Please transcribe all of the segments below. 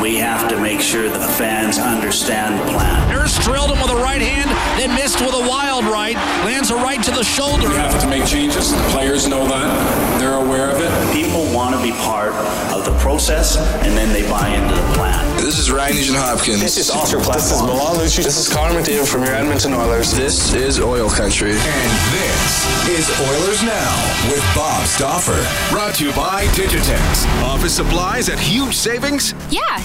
and we have to make sure the fans understand the plan. Nurse drilled him with a right hand, then missed with a wild right. Lands a right to the shoulder. We have to make changes. The players know that. They're aware of it. People want to be part of the process, and then they buy into the plan. This is Ryan Nugent Hopkins. This is Oscar This is Milan Lucic. This is Connor McDavid from your Edmonton Oilers. This is Oil Country. And this is Oilers Now with Bob Stauffer. Brought to you by Digitex. Office supplies at huge savings? Yeah,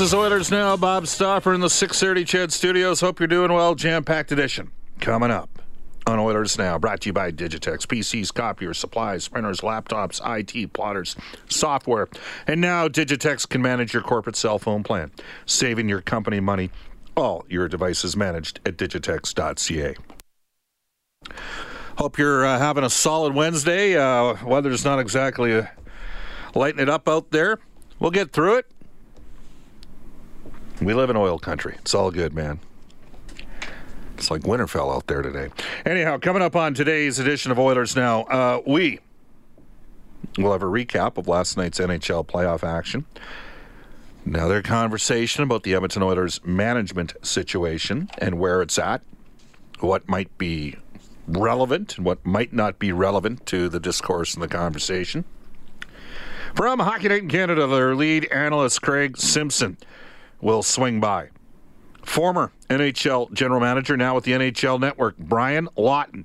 Oilers Now. Bob Stauffer in the 630 CHED Studios. Hope you're doing well. Jam packed edition coming up on Oilers Now. Brought to you by Digitex. PCs, copiers, supplies, printers, laptops, IT, plotters, software. And now Digitex can manage your corporate cell phone plan, saving your company money. All your devices managed at digitex.ca. Hope you're uh, having a solid Wednesday. Uh, weather's not exactly uh, lighting it up out there. We'll get through it. We live in oil country. It's all good, man. It's like Winterfell out there today. Anyhow, coming up on today's edition of Oilers Now, uh, we will have a recap of last night's NHL playoff action. Another conversation about the Edmonton Oilers management situation and where it's at, what might be relevant and what might not be relevant to the discourse and the conversation. From Hockey Night in Canada, their lead analyst, Craig Simpson will swing by. Former NHL general manager, now with the NHL Network, Brian Lawton.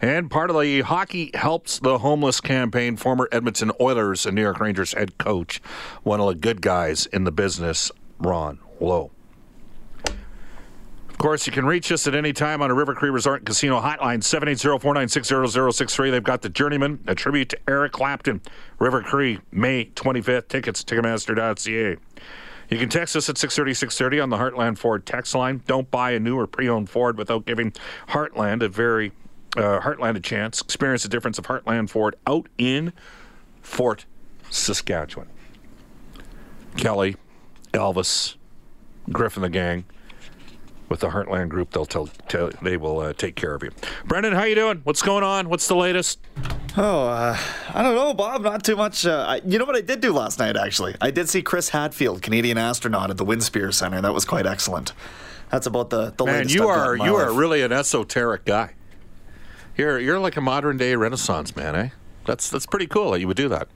And part of the Hockey Helps the Homeless campaign, former Edmonton Oilers and New York Rangers head coach, one of the good guys in the business, Ron Low. Of course, you can reach us at any time on a River Cree Resort and Casino hotline, 780-496-0063. They've got the Journeyman, a tribute to Eric Clapton, River Cree, May 25th. Tickets, Ticketmaster.ca. You can text us at 630 630 on the Heartland Ford text line. Don't buy a new or pre owned Ford without giving Heartland a very uh, Heartland a chance. Experience the difference of Heartland Ford out in Fort Saskatchewan. Kelly, Elvis, Griffin, the gang with the Heartland Group. They'll tell, tell they will uh, take care of you. Brendan, how you doing? What's going on? What's the latest? Oh, uh, I don't know, Bob. Not too much. Uh, I, you know what I did do last night? Actually, I did see Chris Hadfield, Canadian astronaut, at the Winspear Center. That was quite excellent. That's about the the Man, latest. you are you life. are really an esoteric guy. You're you're like a modern day Renaissance man, eh? That's that's pretty cool that you would do that.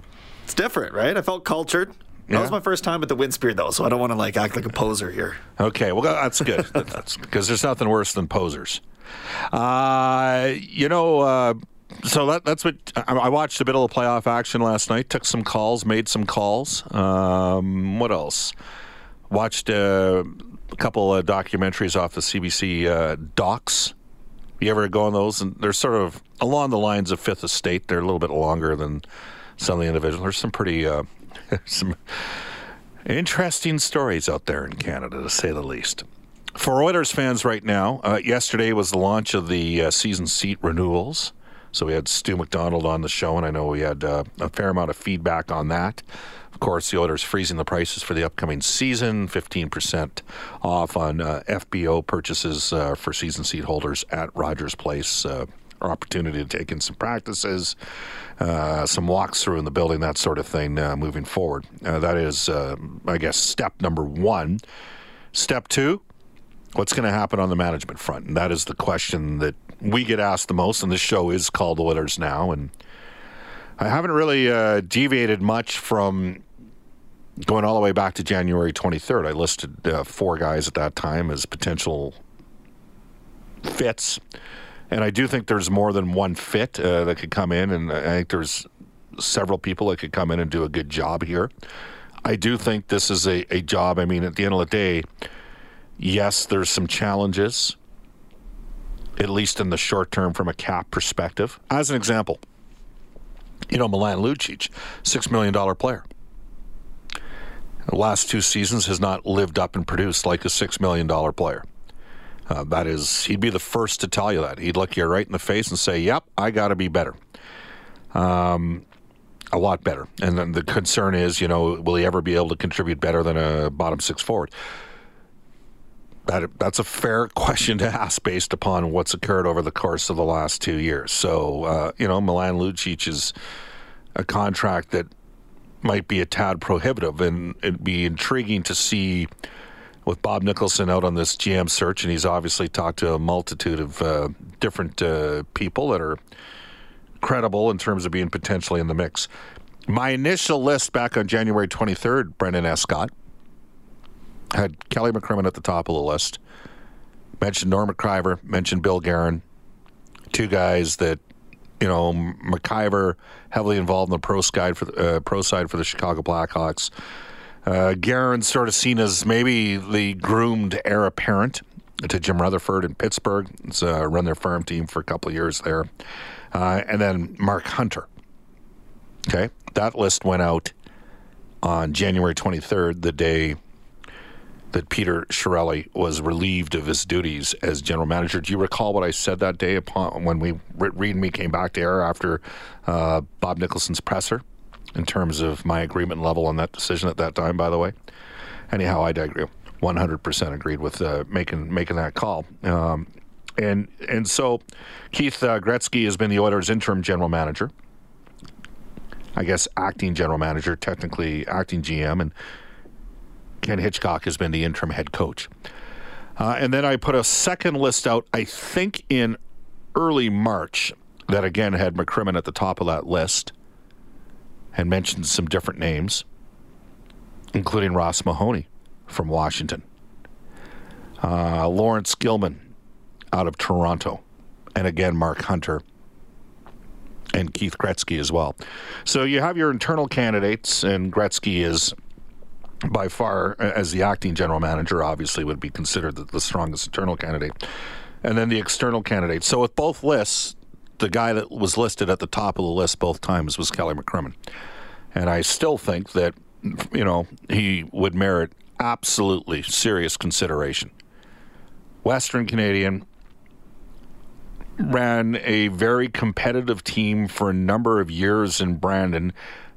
It's different, right? I felt cultured. Yeah. That was my first time at the Winspear, though, so I don't want to like act like a poser here. Okay, well that's good. that's because there's nothing worse than posers. Uh, you know, uh, so that, that's what I, watched a bit of the playoff action last night. Took some calls, made some calls. Um, what else? Watched uh, a couple of documentaries off the CBC uh, docs. You ever go on those? And they're sort of along the lines of Fifth Estate. They're a little bit longer than some of the individuals. There's some pretty uh, some interesting stories out there in Canada, to say the least. For Oilers fans right now, uh, yesterday was the launch of the uh, season seat renewals. So we had Stu McDonald on the show, and I know we had uh, a fair amount of feedback on that. Of course, the Oilers freezing the prices for the upcoming season, 15% off on uh, FBO purchases uh, for season seat holders at Rogers Place. Uh, opportunity to take in some practices, uh, some walks through in the building, that sort of thing uh, moving forward. Uh, that is, I guess, step number one. Step two, what's going to happen on the management front? And that is the question that we get asked the most, and this show is called Oilers Now. And I haven't really uh, deviated much from going all the way back to January 23rd. I listed uh, four guys at that time as potential fits. And I do think there's more than one fit uh, that could come in, and I think there's several people that could come in and do a good job here. I do think this is a, a job. I mean, at the end of the day, yes, there's some challenges, at least in the short term from a cap perspective. As an example, you know, Milan Lucic, $6 million player. The last two seasons has not lived up and produced like a $6 million player. Uh, that is, he'd be the first to tell you that. He'd look you right in the face and say, "Yep, I got to be better." Um, a lot better. And then the concern is, you know, will he ever be able to contribute better than a bottom six forward? That that's a fair question to ask based upon what's occurred over the course of the last two years. So, uh, you know, Milan Lucic is a contract that might be a tad prohibitive, and it'd be intriguing to see with Bob Nicholson out on this GM search, and he's obviously talked to a multitude of uh, different uh, people that are credible in terms of being potentially in the mix. My initial list back on January 23rd, Brendan Escott, had Kelly McCrimmon at the top of the list. Mentioned Norm Maciver, mentioned Bill Guerin, two guys that, you know, Maciver heavily involved in the pro side for the, uh, pro side for the Chicago Blackhawks. Uh, Guerin sort of seen as maybe the groomed heir apparent to Jim Rutherford in Pittsburgh. Uh, run their farm team for a couple of years there. Uh, and then Mark Hunter. Okay. That list went out on January 23rd, the day that Peter Chiarelli was relieved of his duties as general manager. Do you recall what I said that day upon when we Reed and me came back to air after uh, Bob Nicholson's presser? in terms of my agreement level on that decision at that time, by the way. Anyhow, I agree. 100% agreed with uh, making making that call. Um, and and so Keith uh, Gretzky has been the Oilers' interim general manager. I guess acting general manager, technically acting GM, and Ken Hitchcock has been the interim head coach. Uh, and then I put a second list out, I think in early March, that again had McCrimmon at the top of that list and mentioned some different names, including Ross Mahoney from Washington, uh, Laurence Gilman out of Toronto, and again, Mark Hunter and Keith Gretzky as well. So you have your internal candidates, and Gretzky is by far, as the acting general manager, obviously would be considered the, the strongest internal candidate. And then the external candidate. So with both lists, the guy that was listed at the top of the list both times was Kelly McCrimmon. And I still think that, you know, he would merit absolutely serious consideration. Western Canadian ran a very competitive team for a number of years in Brandon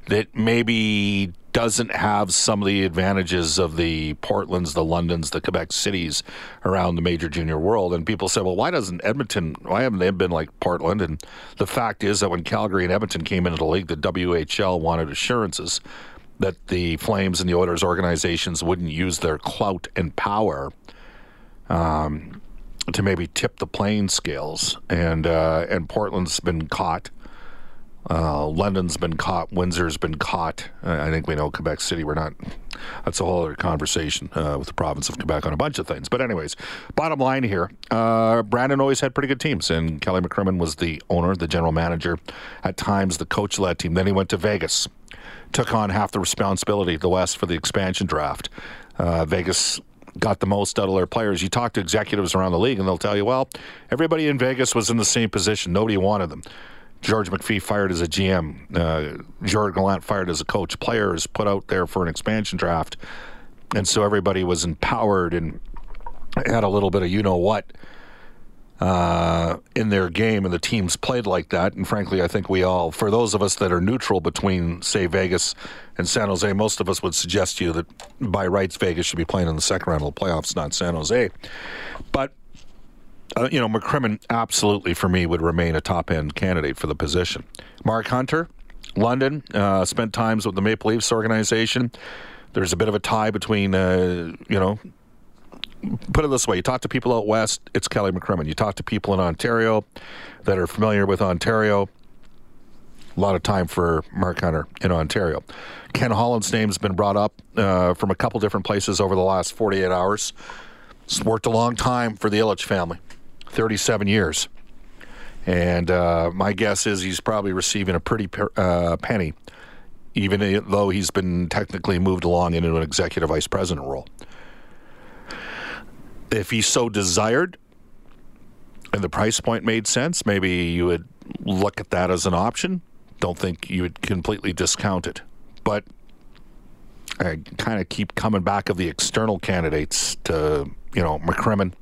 that maybe doesn't have some of the advantages of the Portlands, the Londons, the Quebec cities around the major junior world. And people say, well, why doesn't Edmonton, why haven't they been like Portland? And the fact is that when Calgary and Edmonton came into the league, the WHL wanted assurances that the Flames and the Oilers organizations wouldn't use their clout and power um, to maybe tip the playing scales. And, uh, and Portland's been caught Uh, London's been caught. Windsor's been caught. Uh, I think we know Quebec City. We're not. That's a whole other conversation uh, with the province of Quebec on a bunch of things. But anyways, bottom line here, uh, Brandon always had pretty good teams, and Kelly McCrimmon was the owner, the general manager, at times the coach of that team. Then he went to Vegas, took on half the responsibility of the West for the expansion draft. Uh, Vegas got the most out of their players. You talk to executives around the league, and they'll tell you, well, everybody in Vegas was in the same position. Nobody wanted them. George McPhee fired as a GM. Uh, Gerard Gallant fired as a coach. Players put out there for an expansion draft, and so everybody was empowered and had a little bit of you know what uh, in their game, and the teams played like that. And frankly, I think we all, for those of us that are neutral between, say, Vegas and San Jose, most of us would suggest to you that by rights, Vegas should be playing in the second round of the playoffs, not San Jose. But uh, you know, McCrimmon absolutely for me would remain a top end candidate for the position. Mark Hunter, London, uh, spent times with the Maple Leafs organization. There's a bit of a tie between, uh, you know, put it this way: you talk to people out west, it's Kelly McCrimmon. You talk to people in Ontario that are familiar with Ontario. A lot of time for Mark Hunter in Ontario. Ken Holland's name's been brought up uh, from a couple different places over the last 48 hours. He's worked a long time for the Ilitch family. 37 years. And uh, my guess is he's probably receiving a pretty uh, penny, even though he's been technically moved along into an executive vice president role. If he so desired and the price point made sense, maybe you would look at that as an option. Don't think you would completely discount it. But I kind of keep coming back of the external candidates to, you know, McCrimmon,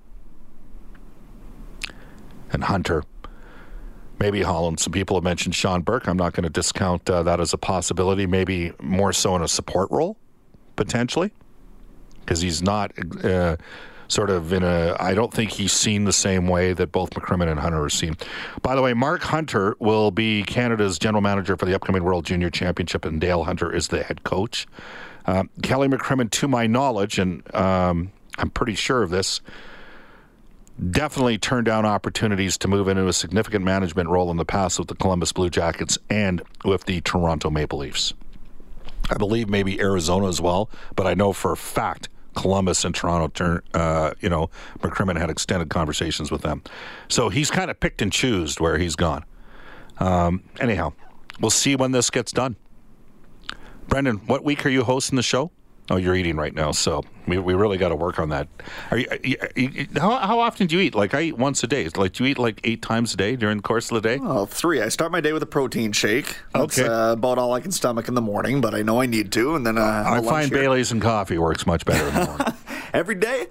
and Hunter. Maybe Holland. Some people have mentioned Sean Burke. I'm not going to discount uh, that as a possibility. Maybe more so in a support role, potentially, because he's not uh, sort of in a. I don't think he's seen the same way that both McCrimmon and Hunter are seen. By the way, Mark Hunter will be Canada's general manager for the upcoming World Junior Championship, and Dale Hunter is the head coach. Uh, Kelly McCrimmon, to my knowledge, and um, I'm pretty sure of this definitely turned down opportunities to move into a significant management role in the past with the Columbus Blue Jackets and with the Toronto Maple Leafs. I believe maybe Arizona as well, but I know for a fact Columbus and Toronto, turn, uh, you know, McCrimmon had extended conversations with them. So he's kind of picked and choosed where he's gone. Um, anyhow, we'll see when this gets done. Brendan, what week are you hosting the show? Oh, you're eating right now, so we, we really got to work on that. Are you, are you, how, how often do you eat? Like I eat once a day. Like do you eat like eight times a day during the course of the day? Well, three. I start my day with a protein shake. That's okay. uh, about all I can stomach in the morning, but I know I need to. And then uh, I find here. Bailey's and coffee works much better in the morning. Every day.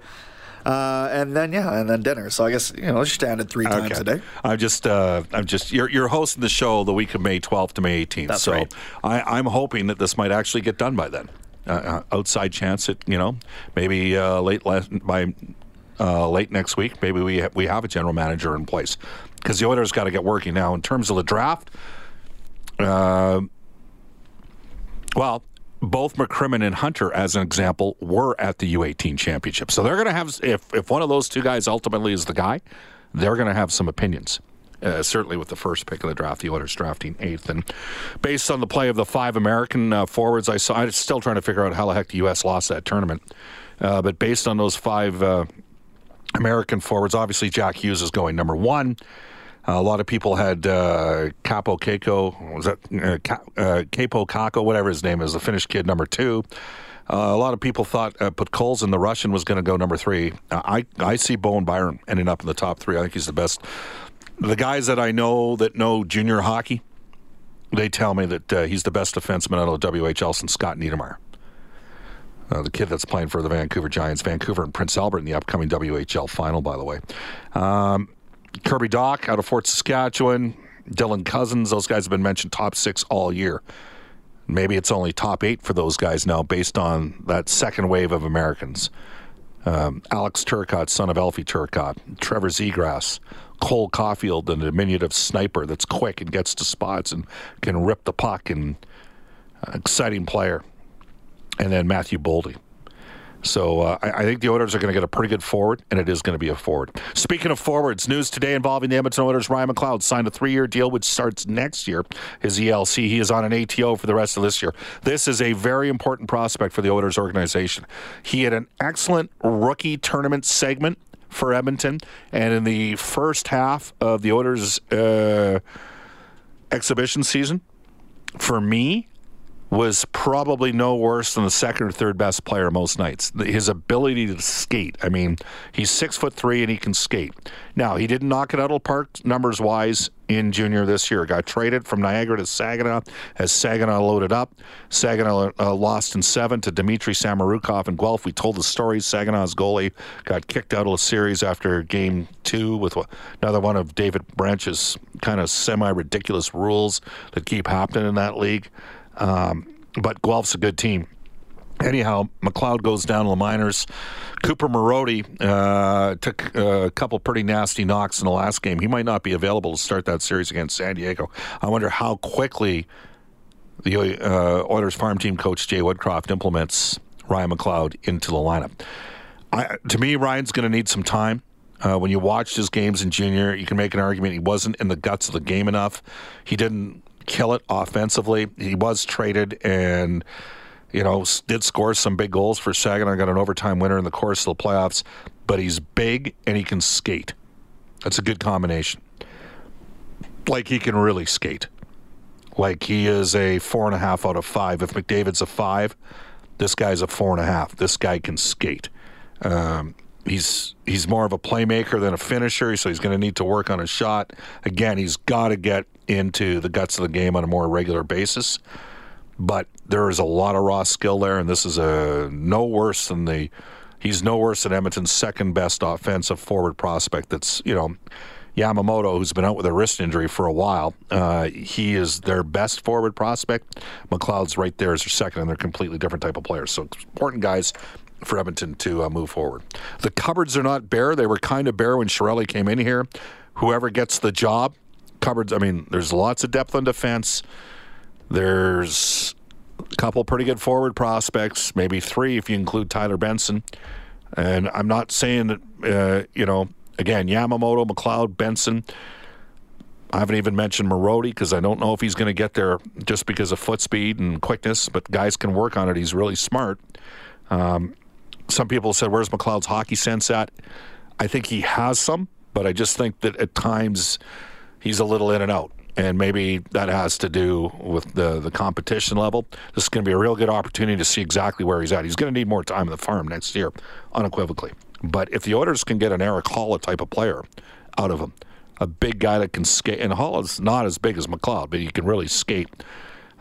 Uh, and then yeah, and then dinner. So I guess you know, standard three times okay. a day. I'm just, uh, I'm just. You're, you're hosting the show the week of May 12th to May 18th. That's so right. I, I'm hoping that this might actually get done by then. Uh, outside chance it, you know, maybe uh, late last, by uh, late next week, maybe we ha- we have a general manager in place because the Oilers got to get working now in terms of the draft. Uh, well, both McCrimmon and Hunter, as an example, were at the U18 championship, so they're going to have if if one of those two guys ultimately is the guy, they're going to have some opinions. Uh, certainly with the first pick of the draft, the Oilers drafting eighth. And based on the play of the five American uh, forwards, I saw. I'm still trying to figure out how the heck the U.S. lost that tournament. Uh, but based on those five uh, American forwards, obviously Jack Hughes is going number one. a lot of people had uh, Capo Keiko, was that uh, Kaapo Kakko, whatever his name is, the Finnish kid, number two. Uh, a lot of people thought uh, Podkolzin, the Russian, was going to go number three. Uh, I I see Bowen Byram ending up in the top three. I think he's the best the guys that I know that know junior hockey, they tell me that uh, he's the best defenseman out of WHL since Scott Niedermayer. Uh, the kid that's playing for the Vancouver Giants, Vancouver and Prince Albert in the upcoming WHL final, by the way. Um, Kirby Dach out of Fort Saskatchewan, Dylan Cozens, those guys have been mentioned top six all year. Maybe it's only top eight for those guys now based on that second wave of Americans. Um, Alex Turcotte, son of Alfie Turcotte, Trevor Zegras, Cole Caufield, an diminutive sniper that's quick and gets to spots and can rip the puck and uh, exciting player. And then Matthew Boldy. So uh, I, I, think the Oilers are going to get a pretty good forward, and it is going to be a forward. Speaking of forwards, news today involving the Edmonton Oilers. Ryan McLeod signed a three-year deal, which starts next year. His ELC. He is on an ATO for the rest of this year. This is a very important prospect for the Oilers organization. He had an excellent rookie tournament segment for Edmonton, and in the first half of the Oilers' uh, exhibition season, for me, was probably no worse than the second or third best player most nights. His ability to skate. I mean, he's six foot three and he can skate. Now he didn't knock it out of the park numbers wise in junior this year. Got traded from Niagara to Saginaw as Saginaw loaded up. Saginaw uh, lost in seven to Dmitry Samorukov and Guelph. We told the story. Saginaw's goalie got kicked out of the series after game two with another one of David Branch's kind of semi ridiculous rules that keep happening in that league. Um, but Guelph's a good team. Anyhow, McLeod goes down to the minors. Cooper Marody uh, took a couple pretty nasty knocks in the last game. He might not be available to start that series against San Diego. I wonder how quickly the uh, Oilers farm team coach Jay Woodcroft implements Ryan McLeod into the lineup. I, to me, Ryan's going to need some time. Uh, when you watched his games in junior, you can make an argument he wasn't in the guts of the game enough. He didn't kill it offensively. He was traded and you know did score some big goals for Saginaw. Got an overtime winner in the course of the playoffs. But he's big and he can skate. That's a good combination. Like he can really skate. Like he is a four and a half out of five. If McDavid's a five, this guy's a four and a half. This guy can skate. Um, he's he's more of a playmaker than a finisher, so he's going to need to work on his shot. Again, he's got to get into the guts of the game on a more regular basis. But there is a lot of raw skill there, and this is a no worse than the he's no worse than Edmonton's second best offensive forward prospect. That's you know. Yamamoto, who's been out with a wrist injury for a while, uh, he is their best forward prospect. McLeod's right there as their second, and they're completely different type of players. So important guys for Edmonton to uh, move forward. The cupboards are not bare. They were kind of bare when Chiarelli came in here. Whoever gets the job, cupboards. I mean, there's lots of depth on defense. There's a couple pretty good forward prospects, maybe three if you include Tyler Benson. And I'm not saying that, uh, you know, again, Yamamoto, McLeod, Benson. I haven't even mentioned Marody because I don't know if he's going to get there just because of foot speed and quickness, but guys can work on it. He's really smart. Um, some people said, "Where's McLeod's hockey sense at?" I think he has some, but I just think that at times he's a little in and out, and maybe that has to do with the the competition level. This is going to be a real good opportunity to see exactly where he's at. He's going to need more time in the farm next year, unequivocally. But if the Oilers can get an Erik Haula type of player out of him, a big guy that can skate, and Haula's not as big as McLeod, but he can really skate.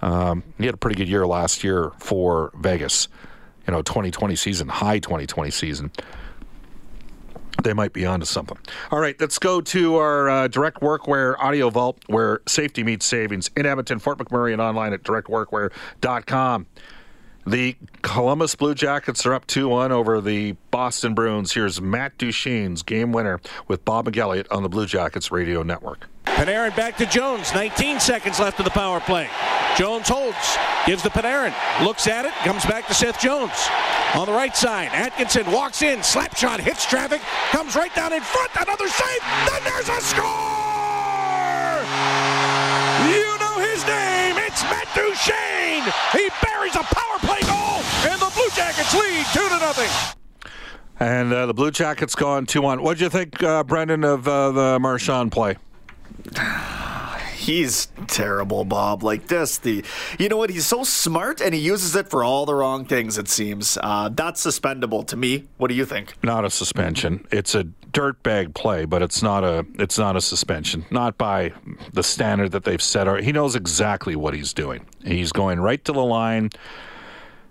Um, he had a pretty good year last year for Vegas you know 2020 season, high 2020 season. They might be onto something. All right, let's go to our uh, direct workwear audio vault where safety meets savings in Edmonton, Fort McMurray, and online at directworkwear.com. The Columbus Blue Jackets are up 2 1 over the Boston Bruins. Here's Matt Duchene's game winner with Bob McElligott on the Blue Jackets Radio Network. Panarin back to Jones. 19 seconds left of the power play. Jones holds, gives the Panarin, looks at it, comes back to Seth Jones. On the right side, Atkinson walks in, slap shot, hits traffic, comes right down in front, another save, then there's a score! You know his name, it's Matt Duchene! He buries a power play goal, and the Blue Jackets lead 2 to nothing. And uh, the Blue Jackets go on 2 1. What do you think, uh, Brendan, of uh, the Marchand play? He's terrible, Bob. Like this, the you know what? He's so smart, and he uses it for all the wrong things. It seems uh, that's suspendable to me. What do you think? Not a suspension. It's a dirtbag play, but it's not a it's not a suspension. Not by the standard that they've set. He knows exactly what he's doing. He's going right to the line.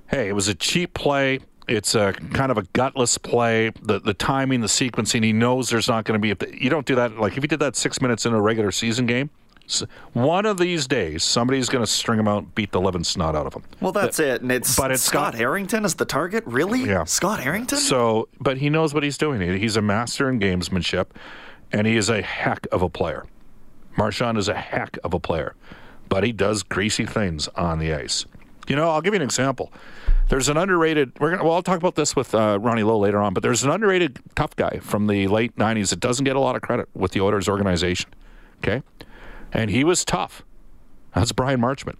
Hey, it was a cheap play. It's a kind of a gutless play. The the timing, the sequencing. He knows there's not going to be. You don't do that. Like if you did that six minutes in a regular season game, one of these days, somebody's going to string him out, beat the living snot out of him. Well, that's it. And it's, but it's Scott got, Harrington is the target. Really? Yeah. Scott Harrington. So, but he knows what he's doing. He's a master in gamesmanship, and he is a heck of a player. Marchand is a heck of a player, but he does greasy things on the ice. You know, I'll give you an example. There's an underrated. We're gonna. Well, I'll talk about this with uh, Ronnie Low later on. But there's an underrated tough guy from the late '90s that doesn't get a lot of credit with the Oilers organization. Okay, and he was tough. That's Bryan Marchment.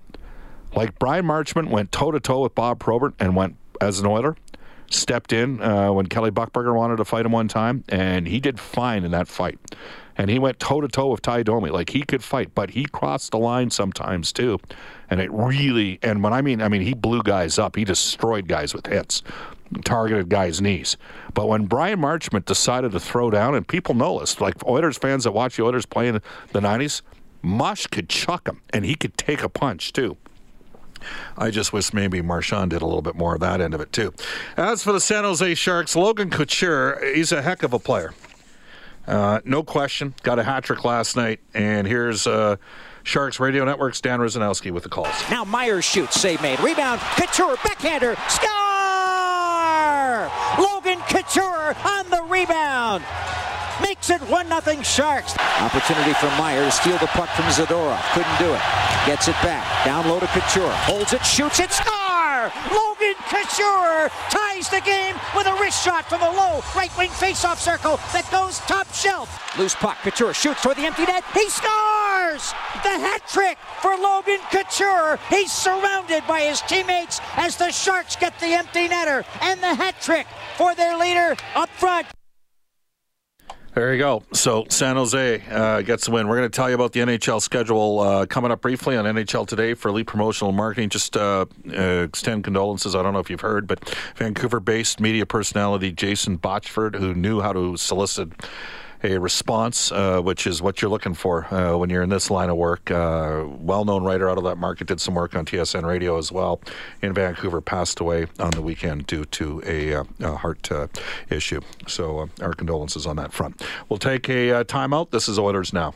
Like Bryan Marchment went toe to toe with Bob Probert and went as an Oiler. Stepped in uh, when Kelly Buchberger wanted to fight him one time, and he did fine in that fight. And he went toe to toe with Tie Domi. Like he could fight, but he crossed the line sometimes too. And it really, and when I mean, I mean, he blew guys up. He destroyed guys with hits, targeted guys' knees. But when Bryan Marchment decided to throw down, and people know this, like Oilers fans that watch the Oilers play in the 90s, Mush could chuck him, and he could take a punch too. I just wish maybe Marchand did a little bit more of that end of it too. As for the San Jose Sharks, Logan Couture, he's a heck of a player. Uh, no question. Got a hat trick last night, and here's uh, Sharks Radio Network's Dan Rusanowsky with the calls. Now Myers shoots, save made, rebound, Couture, backhander, score! Logan Couture on the rebound makes it 1 0 Sharks. Opportunity for Myers, steal the puck from Zadorov. Couldn't do it. Gets it back. Down low to Couture. Holds it, shoots it, score! Logan Couture ties the game with a wrist shot from the low right wing faceoff circle that goes top shelf. Loose puck, Couture shoots toward the empty net. He scores! The hat trick for Logan Couture. He's surrounded by his teammates as the Sharks get the empty netter and the hat trick for their leader up front. There you go. So San Jose uh, gets the win. We're going to tell you about the NHL schedule uh, coming up briefly on NHL Today for Elite Promotional Marketing. Just uh, uh extend condolences. I don't know if you've heard, but Vancouver-based media personality Jason Botchford, who knew how to solicit a response, uh, which is what you're looking for uh, when you're in this line of work. Uh, well-known writer out of that market did some work on TSN Radio as well in Vancouver. Passed away on the weekend due to a, uh, a heart uh, issue. So uh, our condolences on that front. We'll take a timeout. This is Oilers now.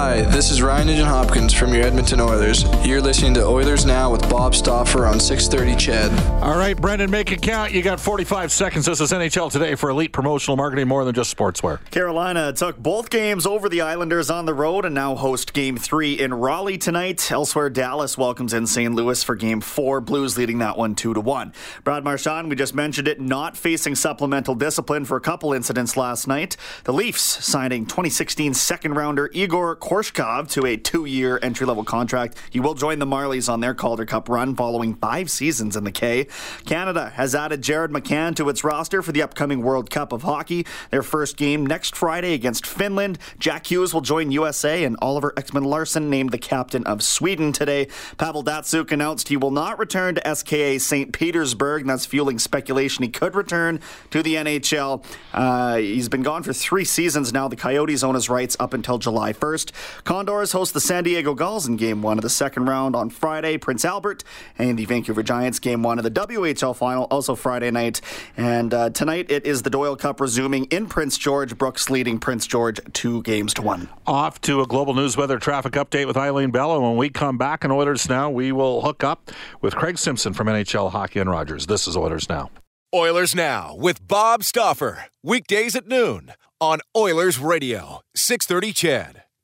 Hi, this is Ryan Nugent Hopkins from your Edmonton Oilers. You're listening to Oilers Now with Bob Stauffer on 630 CHED. All right, Brendan, make it count. You got 45 seconds. This is NHL Today for elite promotional marketing more than just sportswear. Carolina took both games over the Islanders on the road and now host game three in Raleigh tonight. Elsewhere, Dallas welcomes in St. Louis for game four. Blues leading that one 2 to 1. Brad Marchand, we just mentioned it, not facing supplemental discipline for a couple incidents last night. The Leafs signing 2016 second rounder Igor Kor- Korshkov to a two year entry level contract. He will join the Marlies on their Calder Cup run following five seasons in the K. Canada has added Jared McCann to its roster for the upcoming World Cup of Hockey. Their first game next Friday against Finland. Jack Hughes will join USA, and Oliver Ekman Larsson named the captain of Sweden today. Pavel Datsyuk announced he will not return to SKA St. Petersburg, and that's fueling speculation he could return to the NHL. Uh, he's been gone for three seasons now. The Coyotes own his rights up until July 1st. Condors host the San Diego Gulls in game one of the second round on Friday. Prince Albert and the Vancouver Giants game one of the WHL final also Friday night. And uh, tonight it is the Doyle Cup resuming in Prince George. Brooks leading Prince George two games to one. Off to a global news weather traffic update with Eileen Bella. When we come back in Oilers Now, we will hook up with Craig Simpson from NHL Hockey and Rogers. This is Oilers Now. Oilers Now with Bob Stauffer. Weekdays at noon on Oilers Radio, 630 CHED.